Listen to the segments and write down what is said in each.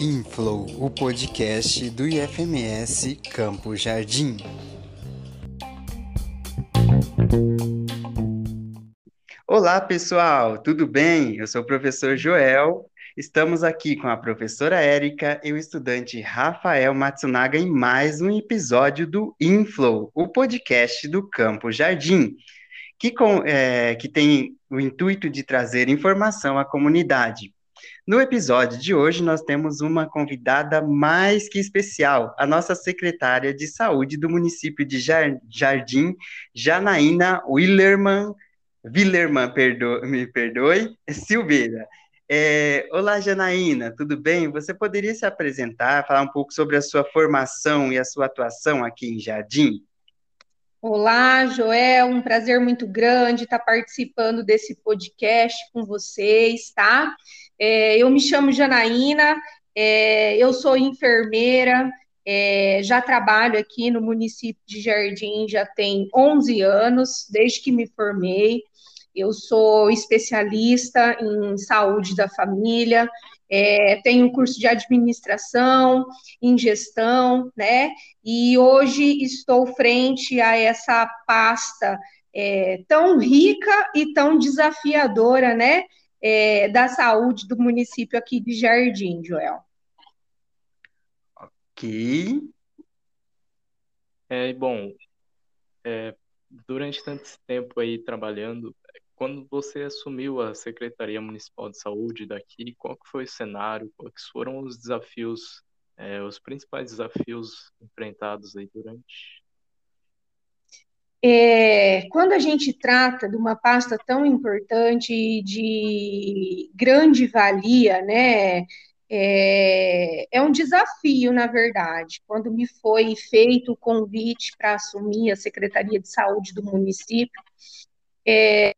Inflow, o podcast do IFMS Campo Jardim. Olá, pessoal, tudo bem? Eu sou o professor Joel. Estamos aqui com a professora Érica e o estudante Rafael Matsunaga em mais um episódio do Inflow, o podcast do Campo Jardim, que, com, é, que tem o intuito de trazer informação à comunidade. No episódio de hoje, nós temos uma convidada mais que especial, a nossa secretária de saúde do município de Jardim, Janaína Willerman, Willerman, perdo, me perdoe, Silveira. É, olá, Janaína, tudo bem? Você poderia se apresentar, falar um pouco sobre a sua formação e a sua atuação aqui em Jardim? Olá, Joel, um prazer muito grande estar participando desse podcast com vocês, tá? É, eu me chamo Janaína, é, eu sou enfermeira, é, já trabalho aqui no município de Jardim já tem 11 anos, desde que me formei. Eu sou especialista em saúde da família, é, tenho curso de administração, em gestão, né? E hoje estou frente a essa pasta é, tão rica e tão desafiadora, né? é, da saúde do município aqui de Jardim, Joel. Ok. É, bom, é, durante tanto tempo aí trabalhando, quando você assumiu a Secretaria Municipal de Saúde daqui, qual que foi o cenário, quais foram os desafios, é, os principais desafios enfrentados aí durante é, quando a gente trata de uma pasta tão importante e de grande valia, né, é, é, um desafio, na verdade. Quando me foi feito o convite para assumir a Secretaria de Saúde do município, é,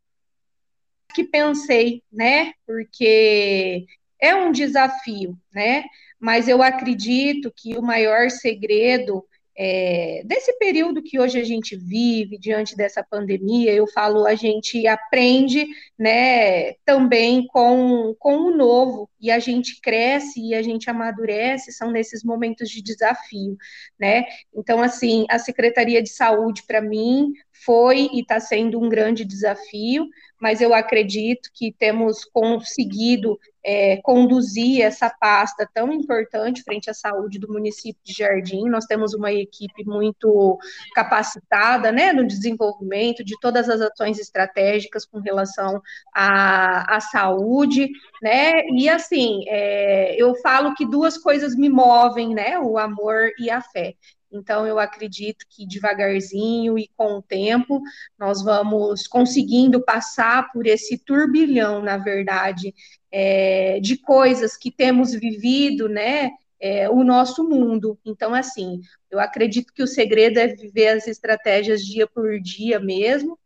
que pensei, né, porque é um desafio, né, mas eu acredito que o maior segredo é, desse período que hoje a gente vive, diante dessa pandemia, eu falo, a gente aprende, né, também com, com o novo, e a gente cresce e a gente amadurece, são nesses momentos de desafio, né, então, assim, a Secretaria de Saúde, para mim, foi e está sendo um grande desafio, mas eu acredito que temos conseguido é, conduzir essa pasta tão importante frente à saúde do município de Jardim. Nós temos uma equipe muito capacitada né, no desenvolvimento de todas as ações estratégicas com relação à, à saúde, né? E assim, é, eu falo que duas coisas me movem, né? O amor e a fé. Então, eu acredito que devagarzinho e com o tempo, nós vamos conseguindo passar por esse turbilhão, na verdade, é, de coisas que temos vivido, né? É, o nosso mundo. Então, assim, eu acredito que o segredo é viver as estratégias dia por dia mesmo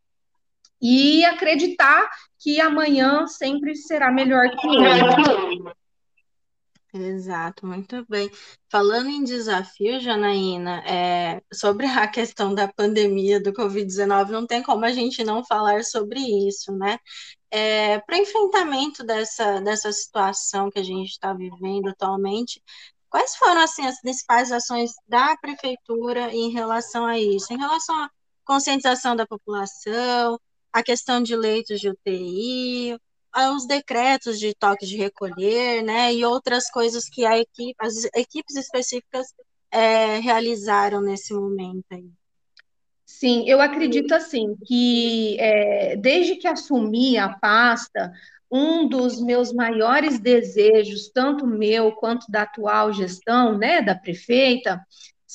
e acreditar que amanhã sempre será melhor que hoje. Exato, muito bem. Falando em desafio, Janaína, é, sobre a questão da pandemia do Covid-19, não tem como a gente não falar sobre isso, né? É, Para enfrentamento dessa, dessa situação que a gente está vivendo atualmente, quais foram assim, as principais ações da prefeitura em relação a isso? Em relação à conscientização da população, a questão de leitos de UTI, os decretos de toque de recolher, né, e outras coisas que a equipe, as equipes específicas é, realizaram nesse momento aí. Sim, eu acredito assim que é, desde que assumi a pasta, um dos meus maiores desejos, tanto meu quanto da atual gestão, né, da prefeita,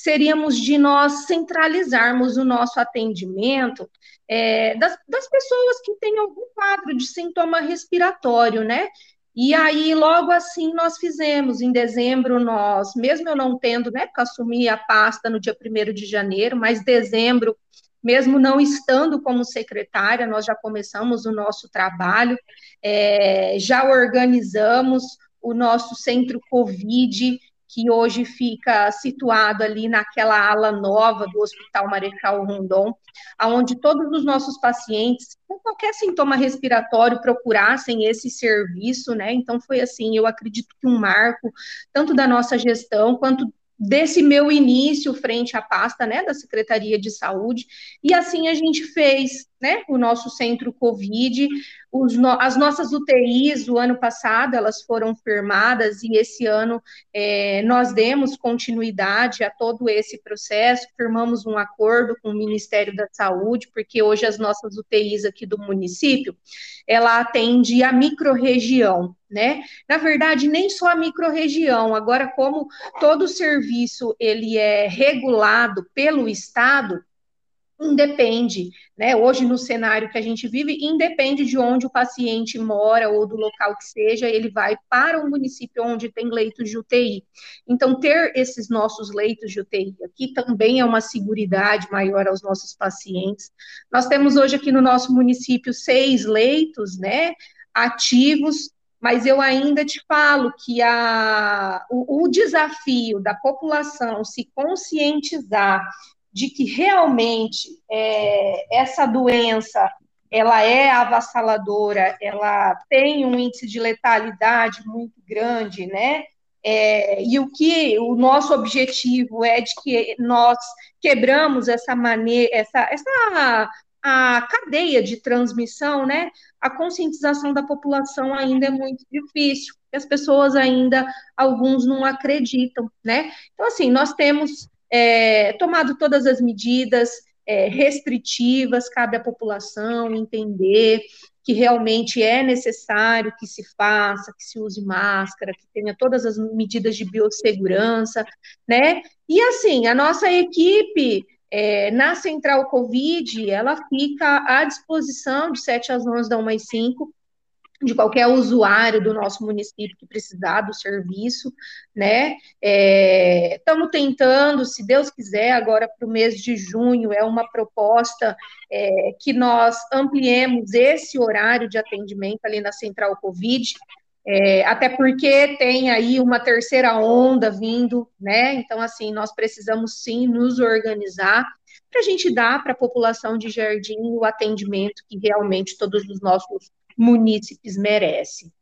seríamos de nós centralizarmos o nosso atendimento é, das, das pessoas que têm algum quadro de sintoma respiratório, né? E aí, logo assim, nós fizemos. Em dezembro, nós, mesmo eu não tendo, né, porque assumi a pasta no dia 1 de janeiro, mas dezembro, mesmo não estando como secretária, nós já começamos o nosso trabalho, é, já organizamos o nosso centro Covid, que hoje fica situado ali naquela ala nova do Hospital Marechal Rondon, aonde todos os nossos pacientes com qualquer sintoma respiratório procurassem esse serviço, né? Então foi assim, eu acredito que um marco tanto da nossa gestão quanto desse meu início frente à pasta, né, da Secretaria de Saúde, e assim a gente fez, né, o nosso centro Covid, no, as nossas UTIs, o ano passado, elas foram firmadas, e esse ano é, nós demos continuidade a todo esse processo, firmamos um acordo com o Ministério da Saúde, porque hoje as nossas UTIs aqui do município, ela atende a microrregião, né? Na verdade, nem só a microrregião, agora como todo serviço ele é regulado pelo Estado, independe, né? Hoje, no cenário que a gente vive, independe de onde o paciente mora ou do local que seja, ele vai para o município onde tem leitos de UTI. Então, ter esses nossos leitos de UTI aqui também é uma segurança maior aos nossos pacientes. Nós temos hoje aqui no nosso município seis leitos, né? Ativos, mas eu ainda te falo que a, o, o desafio da população se conscientizar de que realmente é, essa doença ela é avassaladora, ela tem um índice de letalidade muito grande, né? É, e o que o nosso objetivo é de que nós quebramos essa maneira, essa, essa a cadeia de transmissão, né? A conscientização da população ainda é muito difícil. As pessoas ainda, alguns não acreditam, né? Então, assim, nós temos é, tomado todas as medidas é, restritivas, cabe à população entender que realmente é necessário que se faça, que se use máscara, que tenha todas as medidas de biossegurança, né? E assim, a nossa equipe é, na Central Covid, ela fica à disposição de 7 às 11 da 1 às 5 de qualquer usuário do nosso município que precisar do serviço, né? Estamos é, tentando, se Deus quiser, agora para o mês de junho, é uma proposta é, que nós ampliemos esse horário de atendimento ali na Central Covid, é, até porque tem aí uma terceira onda vindo, né? Então, assim, nós precisamos sim nos organizar para a gente dar para a população de Jardim o atendimento que realmente todos os nossos munícipes merece.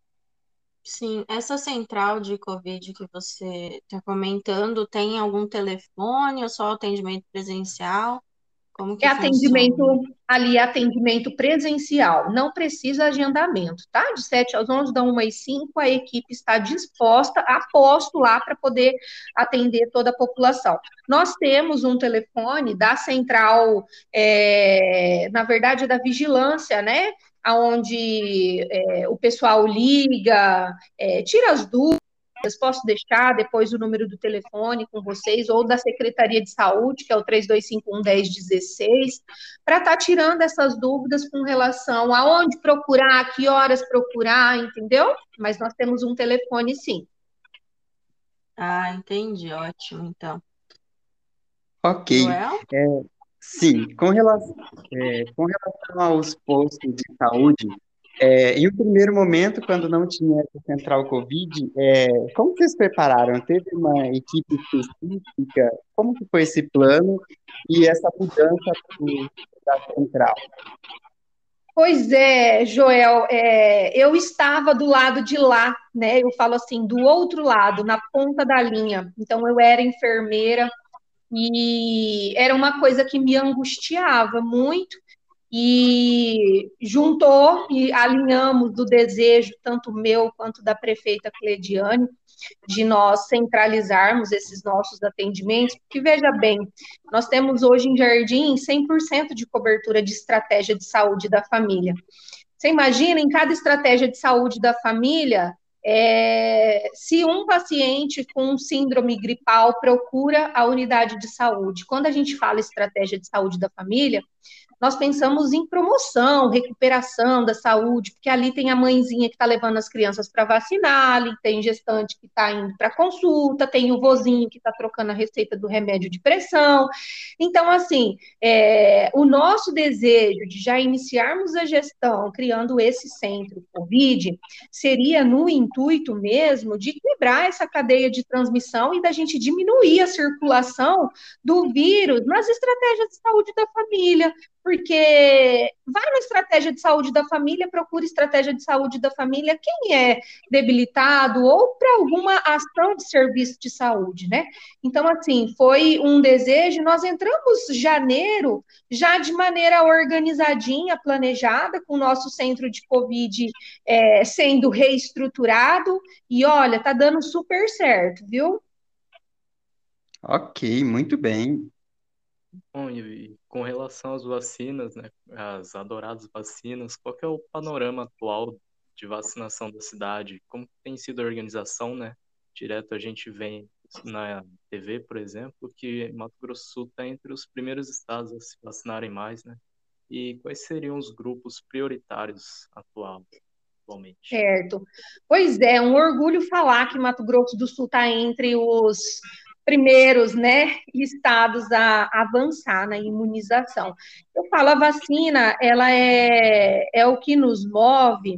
Sim, essa central de Covid que você está comentando, tem algum telefone ou só atendimento presencial? Como que é atendimento funciona? ali, é atendimento presencial, não precisa agendamento, tá? De 7 às 11, da 1 às 5, a equipe está disposta, a posto lá para poder atender toda a população. Nós temos um telefone da central, é, na verdade, da vigilância, né? Onde é, o pessoal liga, é, tira as dúvidas, posso deixar depois o número do telefone com vocês, ou da Secretaria de Saúde, que é o 3251-1016, para estar tá tirando essas dúvidas com relação a onde procurar, que horas procurar, entendeu? Mas nós temos um telefone sim. Ah, entendi, ótimo, então. Ok. É, Sim, com relação, é, com relação aos postos de saúde, é, em um primeiro momento, quando não tinha central Covid, é, como vocês prepararam? Teve uma equipe específica? Como que foi esse plano e essa mudança do, da central? Pois é, Joel, é, eu estava do lado de lá, né? Eu falo assim, do outro lado, na ponta da linha. Então, eu era enfermeira, e era uma coisa que me angustiava muito, e juntou e alinhamos do desejo, tanto meu quanto da prefeita Clediane, de nós centralizarmos esses nossos atendimentos, porque veja bem, nós temos hoje em Jardim 100% de cobertura de estratégia de saúde da família. Você imagina, em cada estratégia de saúde da família, é, se um paciente com síndrome gripal procura a unidade de saúde, quando a gente fala estratégia de saúde da família, nós pensamos em promoção, recuperação da saúde, porque ali tem a mãezinha que está levando as crianças para vacinar, ali tem gestante que está indo para consulta, tem o vozinho que está trocando a receita do remédio de pressão. Então, assim, é, o nosso desejo de já iniciarmos a gestão criando esse centro COVID seria no intuito mesmo de equilibrar essa cadeia de transmissão e da gente diminuir a circulação do vírus nas estratégias de saúde da família, porque vai na estratégia de saúde da família, procura estratégia de saúde da família, quem é debilitado ou para alguma ação de serviço de saúde, né? Então, assim, foi um desejo, nós entramos janeiro já de maneira organizadinha, planejada, com o nosso centro de Covid é, sendo reestruturado, e olha, tá dando super certo, viu? Ok, muito bem. Bom, e com relação às vacinas, né, as adoradas vacinas, qual é o panorama atual de vacinação da cidade? Como tem sido a organização, né? Direto a gente vê na TV, por exemplo, que Mato Grosso do Sul está entre os primeiros estados a se vacinarem mais, né? E quais seriam os grupos prioritários atual, atualmente? Certo. Pois é, um orgulho falar que Mato Grosso do Sul está entre os primeiros né, estados a avançar na imunização. Eu falo, a vacina, ela é, é o que nos move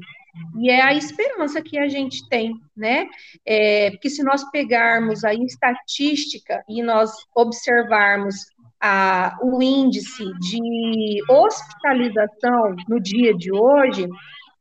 e é a esperança que a gente tem, né? É, porque se nós pegarmos a estatística e nós observarmos a, o índice de hospitalização no dia de hoje,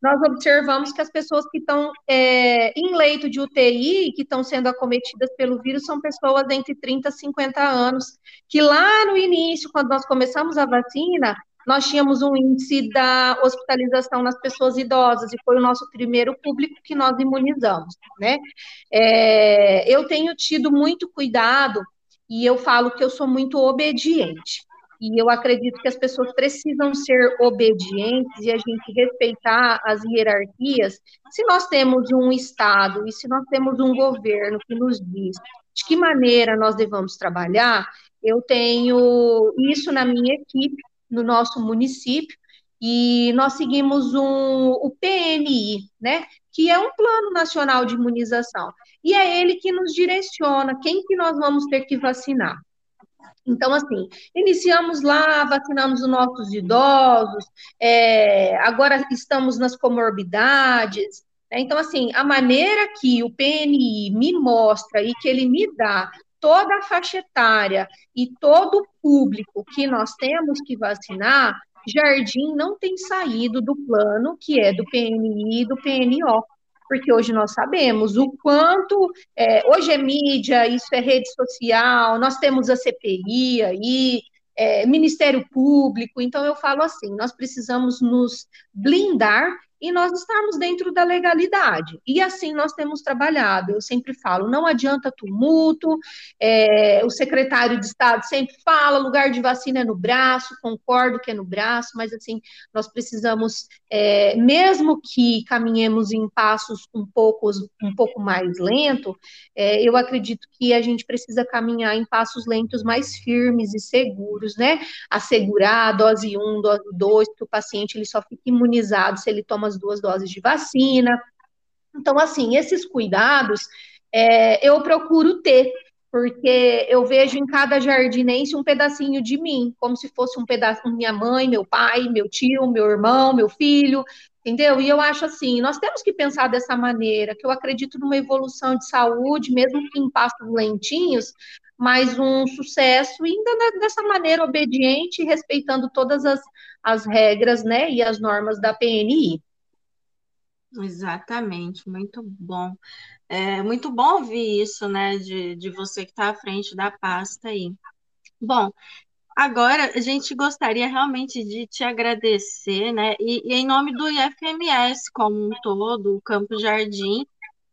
nós observamos que as pessoas que estão é, em leito de UTI, que estão sendo acometidas pelo vírus, são pessoas entre 30 e 50 anos, que lá no início, quando nós começamos a vacina, nós tínhamos um índice da hospitalização nas pessoas idosas, e foi o nosso primeiro público que nós imunizamos, né? É, eu tenho tido muito cuidado, e eu falo que eu sou muito obediente e eu acredito que as pessoas precisam ser obedientes e a gente respeitar as hierarquias. Se nós temos um Estado e se nós temos um governo que nos diz de que maneira nós devemos trabalhar, eu tenho isso na minha equipe, no nosso município, e nós seguimos um, o PNI, né, que é um Plano Nacional de Imunização, e é ele que nos direciona quem que nós vamos ter que vacinar. Então, assim, iniciamos lá, vacinamos os nossos idosos, é, agora estamos nas comorbidades. Né? Então, assim, a maneira que o PNI me mostra e que ele me dá toda a faixa etária e todo o público que nós temos que vacinar, Jardim não tem saído do plano que é do PNI e do PNO porque hoje nós sabemos o quanto, é, hoje é mídia, isso é rede social, nós temos a CPI aí, é, Ministério Público, então eu falo assim, nós precisamos nos blindar e nós estarmos dentro da legalidade. E assim nós temos trabalhado. Eu sempre falo, não adianta tumulto, é, o secretário de Estado sempre fala, lugar de vacina é no braço, concordo que é no braço, mas assim, nós precisamos, é, mesmo que caminhemos em passos um pouco, um pouco mais lento, é, eu acredito que a gente precisa caminhar em passos lentos mais firmes e seguros, né? Assegurar a dose 1, dose 2, que o paciente ele só fica imunizado se ele toma as duas doses de vacina. Então, assim, esses cuidados é, eu procuro ter, porque eu vejo em cada jardinense um pedacinho de mim, como se fosse um pedaço minha mãe, meu pai, meu tio, meu irmão, meu filho, entendeu? E eu acho assim, nós temos que pensar dessa maneira, que eu acredito numa evolução de saúde, mesmo que em passos lentinhos, mas um sucesso ainda dessa maneira obediente, respeitando todas as, as regras, né, e as normas da PNI. Exatamente, muito bom. É muito bom ouvir isso, né, de, de você que está à frente da pasta aí. Bom, agora a gente gostaria realmente de te agradecer, né, e, e em nome do IFMS como um todo, o Campo Jardim,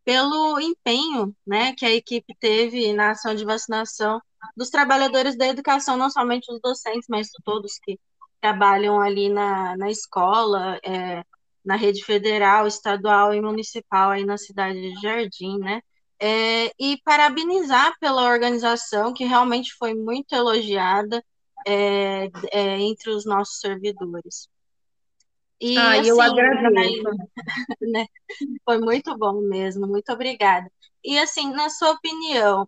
pelo empenho, né, que a equipe teve na ação de vacinação dos trabalhadores da educação, não somente os docentes, mas todos que trabalham ali na, na escola, é, na rede federal, estadual e municipal aí na cidade de Jardim, né? É, e parabenizar pela organização, que realmente foi muito elogiada. é, é, entre os nossos servidores. E, ah, assim, eu agradeço. Né, foi muito bom mesmo, muito obrigada. E assim, na sua opinião,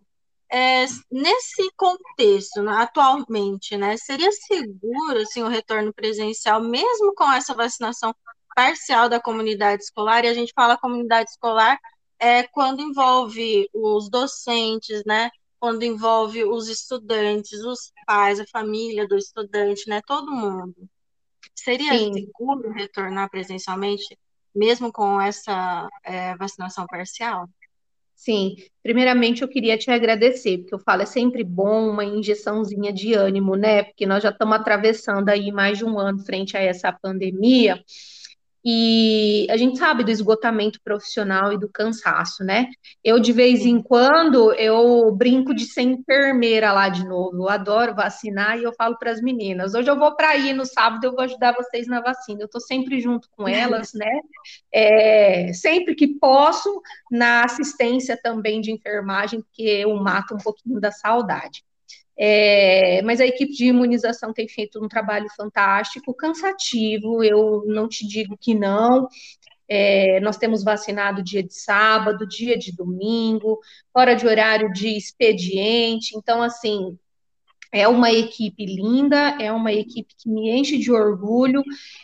é, nesse contexto, né, atualmente, né, seria seguro assim, o retorno presencial, mesmo com essa vacinação parcial da comunidade escolar? E a gente fala comunidade escolar é quando envolve os docentes, né? Quando envolve os estudantes, os pais, a família do estudante, né? Todo mundo. Seria Sim. seguro retornar presencialmente, mesmo com essa é, vacinação parcial? Sim, primeiramente eu queria te agradecer, porque eu falo, é sempre bom uma injeçãozinha de ânimo, né? Porque nós já estamos atravessando aí mais de um ano frente a essa pandemia, e a gente sabe do esgotamento profissional e do cansaço, né? Eu, de vez em quando, eu brinco de ser enfermeira lá de novo. Eu adoro vacinar e eu falo para as meninas: hoje eu vou para aí no sábado, eu vou ajudar vocês na vacina. Eu estou sempre junto com elas, né? É, sempre que posso, na assistência também de enfermagem, porque eu mato um pouquinho da saudade. É, mas a equipe de imunização tem feito um trabalho fantástico, cansativo, eu não te digo que não. É, nós temos vacinado dia de sábado, dia de domingo, fora de horário de expediente. Então, assim, é uma equipe linda, é uma equipe que me enche de orgulho,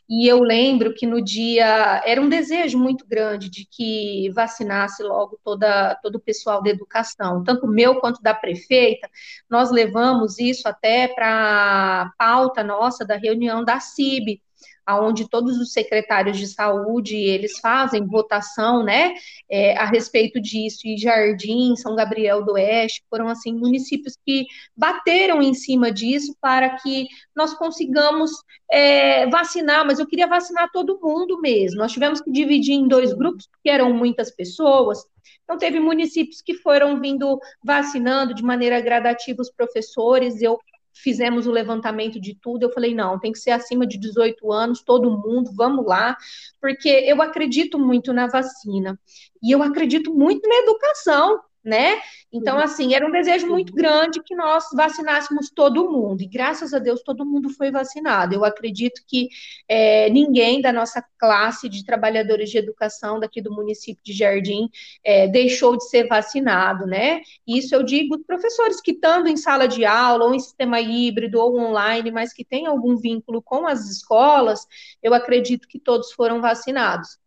e eu lembro que no dia era um desejo muito grande de que vacinasse logo toda, todo o pessoal da educação, tanto meu quanto da prefeita. Nós levamos isso até para a pauta nossa da reunião da CIB, onde todos os secretários de saúde eles fazem votação, né, é, a respeito disso. E Jardim, São Gabriel do Oeste foram assim municípios que bateram em cima disso para que nós consigamos é, vacinar. Mas eu queria vacinar todo mundo mesmo. Nós tivemos que dividir em dois grupos porque eram muitas pessoas. Então, teve municípios que foram vindo vacinando de maneira gradativa os professores. Eu fizemos o levantamento de tudo, eu falei, não, tem que ser acima de 18 anos, todo mundo, vamos lá, porque eu acredito muito na vacina, e eu acredito muito na educação, né? Então, assim, era um desejo muito grande que nós vacinássemos todo mundo, e graças a Deus todo mundo foi vacinado. Eu acredito que é, ninguém da nossa classe de trabalhadores de educação daqui do município de Jardim é, deixou de ser vacinado, né? Isso eu digo professores que estando em sala de aula, ou em sistema híbrido, ou online, mas que têm algum vínculo com as escolas, eu acredito que todos foram vacinados.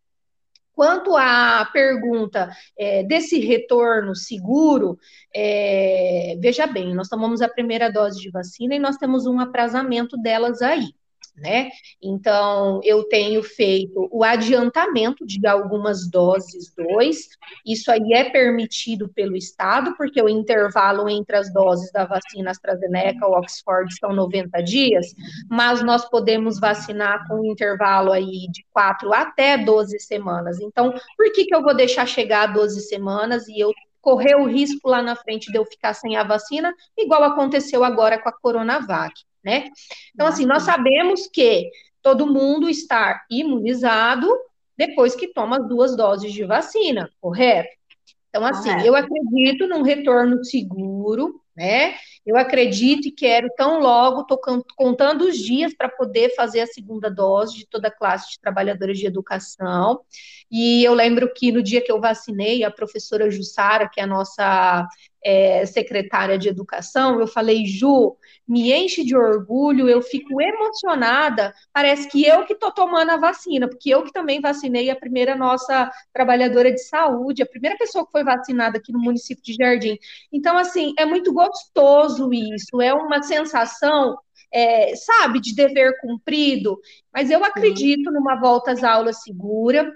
Quanto à pergunta é, desse retorno seguro, é, veja bem, nós tomamos a primeira dose de vacina e nós temos um aprazamento delas aí né? Então, eu tenho feito o adiantamento de algumas doses 2, isso aí é permitido pelo Estado, porque o intervalo entre as doses da vacina AstraZeneca ou Oxford são 90 dias, mas nós podemos vacinar com um intervalo aí de 4 até 12 semanas. Então, por que, que eu vou deixar chegar a 12 semanas e eu correr o risco lá na frente de eu ficar sem a vacina, igual aconteceu agora com a Coronavac? Né? Então, assim, nós sabemos que todo mundo está imunizado depois que toma as duas doses de vacina, correto? Então, assim, eu acredito num retorno seguro, né? Eu acredito e quero tão logo, estou contando os dias para poder fazer a segunda dose de toda a classe de trabalhadores de educação. E eu lembro que no dia que eu vacinei, a professora Jussara, que é a nossa é, secretária de educação, eu falei, Ju, me enche de orgulho, eu fico emocionada, parece que eu que estou tomando a vacina, porque eu que também vacinei a primeira nossa trabalhadora de saúde, a primeira pessoa que foi vacinada aqui no município de Jardim. Então, assim, é muito gostoso isso, é uma sensação é, sabe, de dever cumprido, mas eu acredito numa volta às aulas segura,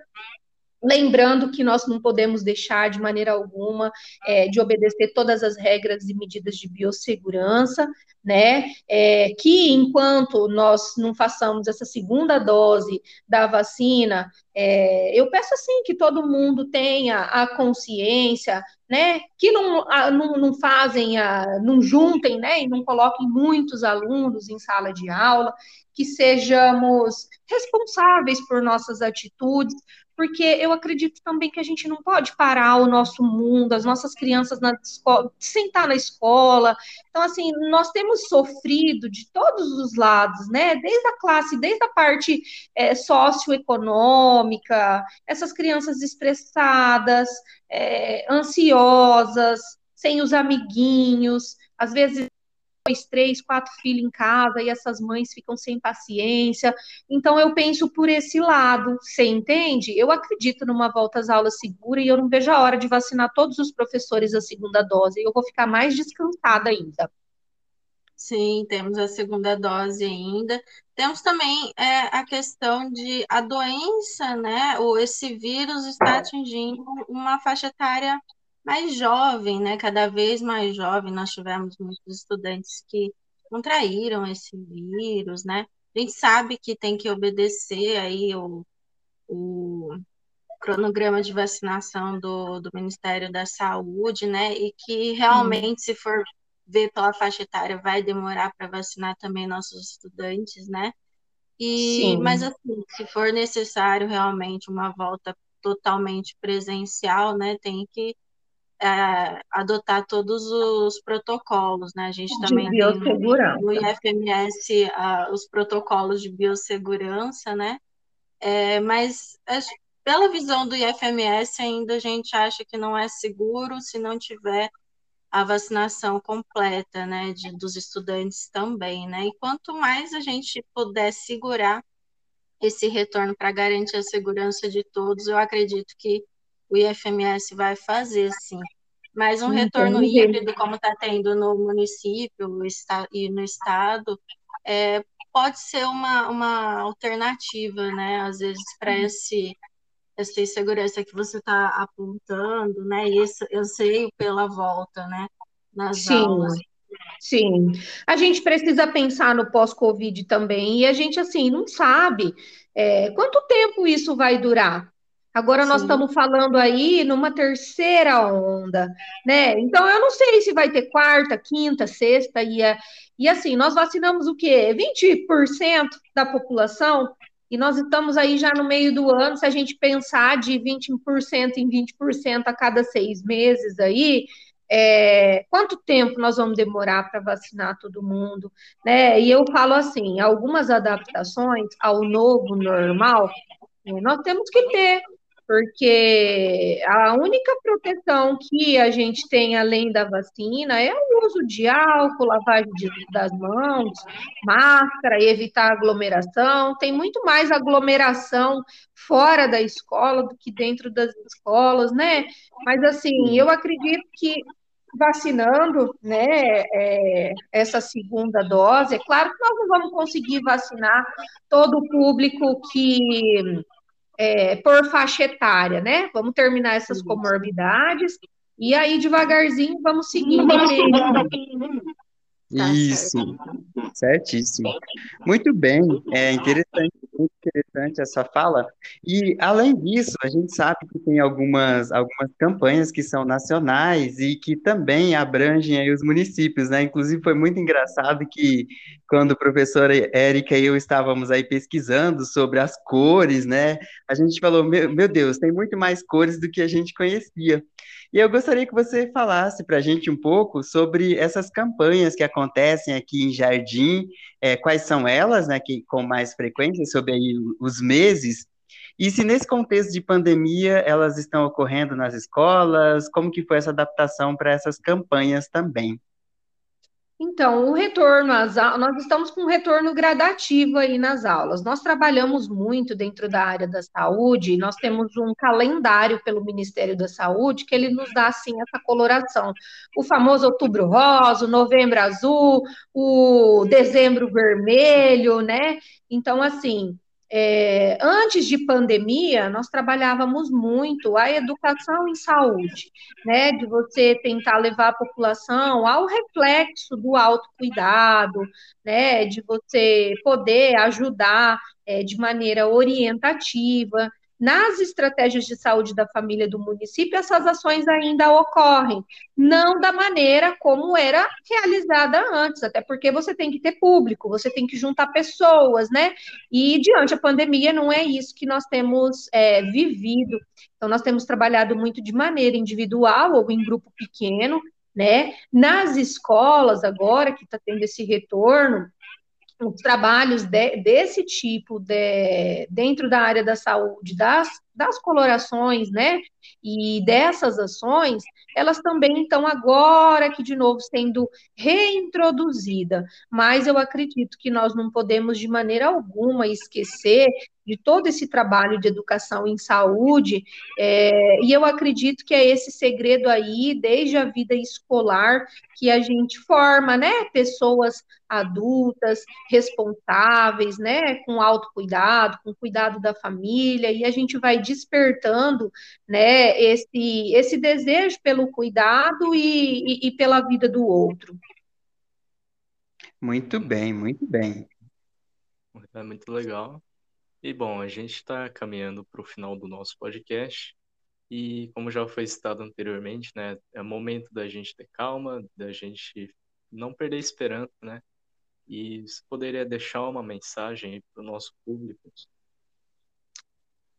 Lembrando que nós não podemos deixar de maneira alguma é, de obedecer todas as regras e medidas de biossegurança, né? É, que enquanto nós não façamos essa segunda dose da vacina, é, eu peço assim que todo mundo tenha a consciência, né? Que não, a, não, não fazem, a, não juntem, né? E não coloquem muitos alunos em sala de aula, que sejamos responsáveis por nossas atitudes, porque eu acredito também que a gente não pode parar o nosso mundo, as nossas crianças na escola, sentar na escola. Então, assim, nós temos sofrido de todos os lados, né? Desde a classe, desde a parte é, socioeconômica, essas crianças estressadas, é, ansiosas, sem os amiguinhos, às vezes dois, três, quatro filhos em casa e essas mães ficam sem paciência. Então, eu penso por esse lado, você entende? Eu acredito numa volta às aulas segura e eu não vejo a hora de vacinar todos os professores a segunda dose. Eu vou ficar mais descansada ainda. Sim, temos a segunda dose ainda. Temos também é, a questão de a doença, né? Ou esse vírus está atingindo uma faixa etária mais jovem, né? Cada vez mais jovem. Nós tivemos muitos estudantes que contraíram esse vírus, né? A gente sabe que tem que obedecer aí o, o cronograma de vacinação do, do Ministério da Saúde, né? E que realmente, se for ver pela faixa etária, vai demorar para vacinar também nossos estudantes, né? E, Sim. mas assim, se for necessário realmente uma volta totalmente presencial, né? Tem que é, adotar todos os protocolos, né? A gente de também tem no IFMS uh, os protocolos de biossegurança, né? É, mas pela visão do IFMS ainda a gente acha que não é seguro se não tiver a vacinação completa, né, de, dos estudantes também, né? E quanto mais a gente puder segurar esse retorno para garantir a segurança de todos, eu acredito que o IFMS vai fazer, sim. Mas um Entendi. retorno híbrido, como está tendo no município e no estado, é, pode ser uma, uma alternativa, né? Às vezes, para esse essa insegurança que você está apontando, né? E esse sei pela volta, né? Nas Sim. aulas. Sim, a gente precisa pensar no pós-Covid também, e a gente, assim, não sabe é, quanto tempo isso vai durar. Agora Sim. nós estamos falando aí numa terceira onda, né? Então eu não sei se vai ter quarta, quinta, sexta e, e assim, nós vacinamos o quê? 20% da população e nós estamos aí já no meio do ano, se a gente pensar de 20% em 20% a cada seis meses aí, é, quanto tempo nós vamos demorar para vacinar todo mundo, né? E eu falo assim, algumas adaptações ao novo normal, nós temos que ter, porque a única proteção que a gente tem além da vacina é o uso de álcool, lavagem de, das mãos, máscara, evitar aglomeração. Tem muito mais aglomeração fora da escola do que dentro das escolas, né? Mas assim, eu acredito que vacinando, né, é, essa segunda dose, é claro que nós não vamos conseguir vacinar todo o público que é, por faixa etária, né? Vamos terminar essas comorbidades e aí devagarzinho vamos seguindo. Tá Isso, certíssimo. Muito bem, é interessante, muito interessante essa fala. E, além disso, a gente sabe que tem algumas, algumas campanhas que são nacionais e que também abrangem aí os municípios, né? Inclusive, foi muito engraçado que, quando a professora Érica e eu estávamos aí pesquisando sobre as cores, né? A gente falou, meu, meu Deus, tem muito mais cores do que a gente conhecia. E eu gostaria que você falasse para a gente um pouco sobre essas campanhas que acontecem aqui em Jardim, é, quais são elas, né, que, com mais frequência, sobre aí os meses, e se nesse contexto de pandemia elas estão ocorrendo nas escolas, como que foi essa adaptação para essas campanhas também? Então, o retorno às aulas, nós estamos com um retorno gradativo aí nas aulas. Nós trabalhamos muito dentro da área da saúde, nós temos um calendário pelo Ministério da Saúde que ele nos dá, assim, essa coloração. O famoso outubro rosa, novembro azul, o dezembro vermelho, né? Então, assim, é, antes de pandemia, nós trabalhávamos muito a educação em saúde, né? De você tentar levar a população ao reflexo do autocuidado, né? De você poder ajudar é, de maneira orientativa nas estratégias de saúde da família do município, essas ações ainda ocorrem, não da maneira como era realizada antes, até porque você tem que ter público, você tem que juntar pessoas, né? E diante da pandemia, não é isso que nós temos é, vivido. Então, nós temos trabalhado muito de maneira individual ou em grupo pequeno, né? Nas escolas, agora que está tendo esse retorno, os trabalhos de, desse tipo de, dentro da área da saúde, das, das colorações, né, e dessas ações, elas também estão agora que de novo sendo reintroduzida, mas eu acredito que nós não podemos de maneira alguma esquecer de todo esse trabalho de educação em saúde, é, e eu acredito que é esse segredo aí, desde a vida escolar, que a gente forma, né, pessoas adultas, responsáveis, né, com autocuidado, com cuidado da família, e a gente vai despertando, né, esse, esse desejo pelo cuidado e, e, e pela vida do outro. Muito bem, muito bem. É muito legal. E bom, a gente está caminhando para o final do nosso podcast. E como já foi citado anteriormente, né, é momento da gente ter calma, da gente não perder esperança, né? E você poderia deixar uma mensagem para o nosso público?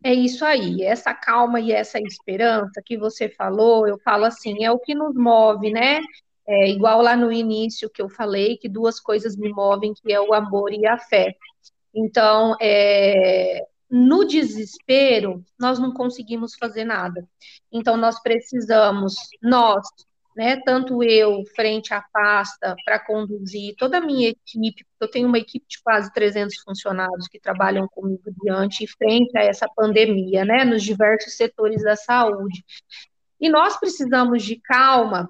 É isso aí, essa calma e essa esperança que você falou, eu falo assim, é o que nos move, né? É igual lá no início que eu falei, que duas coisas me movem, que é o amor e a fé. Então, é, no desespero, nós não conseguimos fazer nada. Então, nós precisamos, nós, né, tanto eu, frente à pasta, para conduzir toda a minha equipe, eu tenho uma equipe de quase 300 funcionários que trabalham comigo diante e frente a essa pandemia, né, nos diversos setores da saúde. E nós precisamos de calma,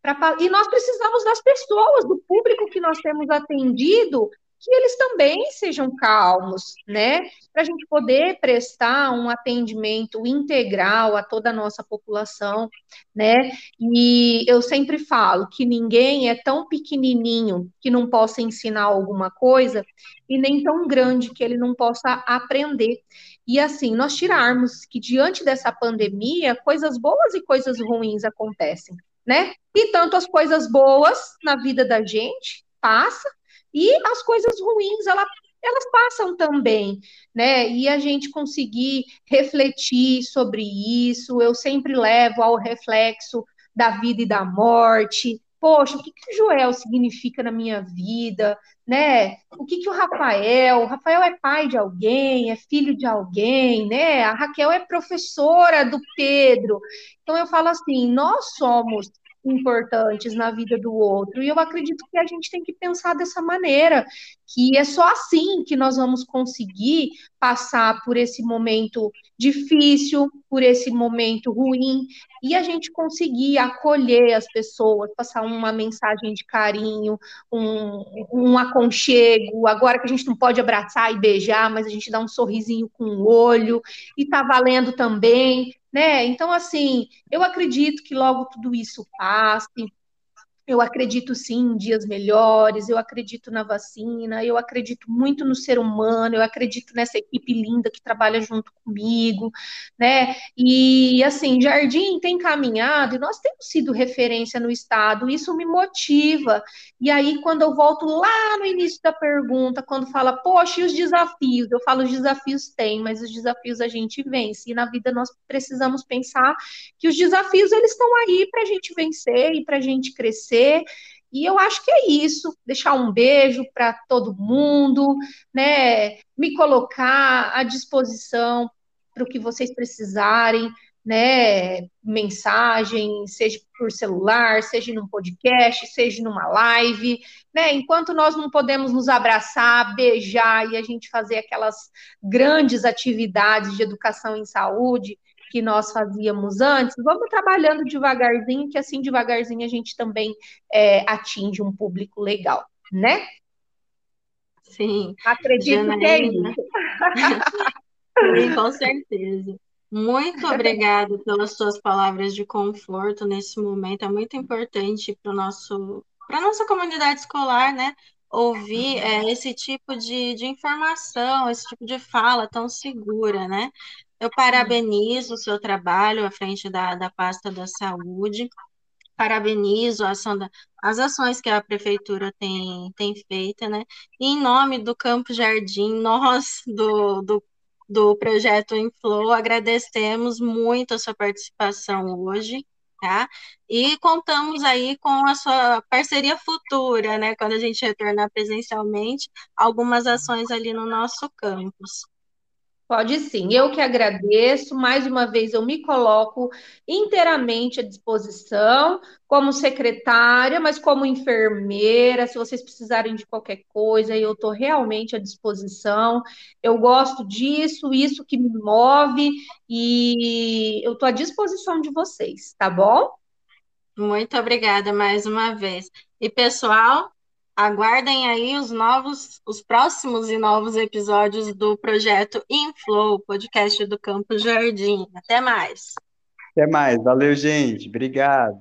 pra, e nós precisamos das pessoas, do público que nós temos atendido, que eles também sejam calmos, né? Para a gente poder prestar um atendimento integral a toda a nossa população, né? E eu sempre falo que ninguém é tão pequenininho que não possa ensinar alguma coisa e nem tão grande que ele não possa aprender. E assim, nós tirarmos que diante dessa pandemia, coisas boas e coisas ruins acontecem, né? E tanto as coisas boas na vida da gente passa, e as coisas ruins, ela, elas passam também, né? E a gente conseguir refletir sobre isso, eu sempre levo ao reflexo da vida e da morte. Poxa, o que, que o Joel significa na minha vida, né? O que, que o Rafael? O Rafael é pai de alguém, é filho de alguém, né? A Raquel é professora do Pedro. Então eu falo assim, nós somos importantes na vida do outro. E eu acredito que a gente tem que pensar dessa maneira, que é só assim que nós vamos conseguir passar por esse momento difícil, por esse momento ruim, e a gente conseguir acolher as pessoas, passar uma mensagem de carinho, um, um aconchego. Agora que a gente não pode abraçar e beijar, mas a gente dá um sorrisinho com o olho, e tá valendo também né? Então, assim, eu acredito que logo tudo isso passe, eu acredito sim em dias melhores, eu acredito na vacina, eu acredito muito no ser humano, eu acredito nessa equipe linda que trabalha junto comigo, né? E assim, Jardim tem caminhado e nós temos sido referência no estado, isso me motiva. E aí, quando eu volto lá no início da pergunta, quando fala, poxa, e os desafios? Eu falo, os desafios tem, mas os desafios a gente vence. E na vida nós precisamos pensar que os desafios eles estão aí para a gente vencer e para a gente crescer e eu acho que é isso, deixar um beijo para todo mundo, né? Me colocar à disposição para o que vocês precisarem, né? Mensagem, seja por celular, seja num podcast, seja numa live, né? Enquanto nós não podemos nos abraçar, beijar e a gente fazer aquelas grandes atividades de educação em saúde, que nós fazíamos antes, vamos trabalhando devagarzinho, que assim devagarzinho a gente também é, atinge um público legal, né? Sim. Acredito Janaína. que é isso. Com certeza. Muito obrigada pelas suas palavras de conforto nesse momento. É muito importante para nosso para nossa comunidade escolar, né? Ouvir é, esse tipo de, de informação, esse tipo de fala tão segura, né? Eu parabenizo o seu trabalho à frente da, da pasta da saúde, parabenizo a ação da, as ações que a prefeitura tem, tem feito, né? E em nome do Campo Jardim, nós do, do, do projeto Inflow agradecemos muito a sua participação hoje tá? E contamos aí com a sua parceria futura, né? Quando a gente retornar presencialmente, algumas ações ali no nosso campus. Pode sim, eu que agradeço. Mais uma vez, eu me coloco inteiramente à disposição, como secretária, mas como enfermeira. Se vocês precisarem de qualquer coisa, eu estou realmente à disposição. Eu gosto disso, isso que me move, e eu estou à disposição de vocês, tá bom? Muito obrigada mais uma vez. E pessoal, Aguardem aí os novos, os próximos e novos episódios do projeto Inflow, podcast do Campo Jardim. Até mais. Até mais. Valeu, gente. Obrigado.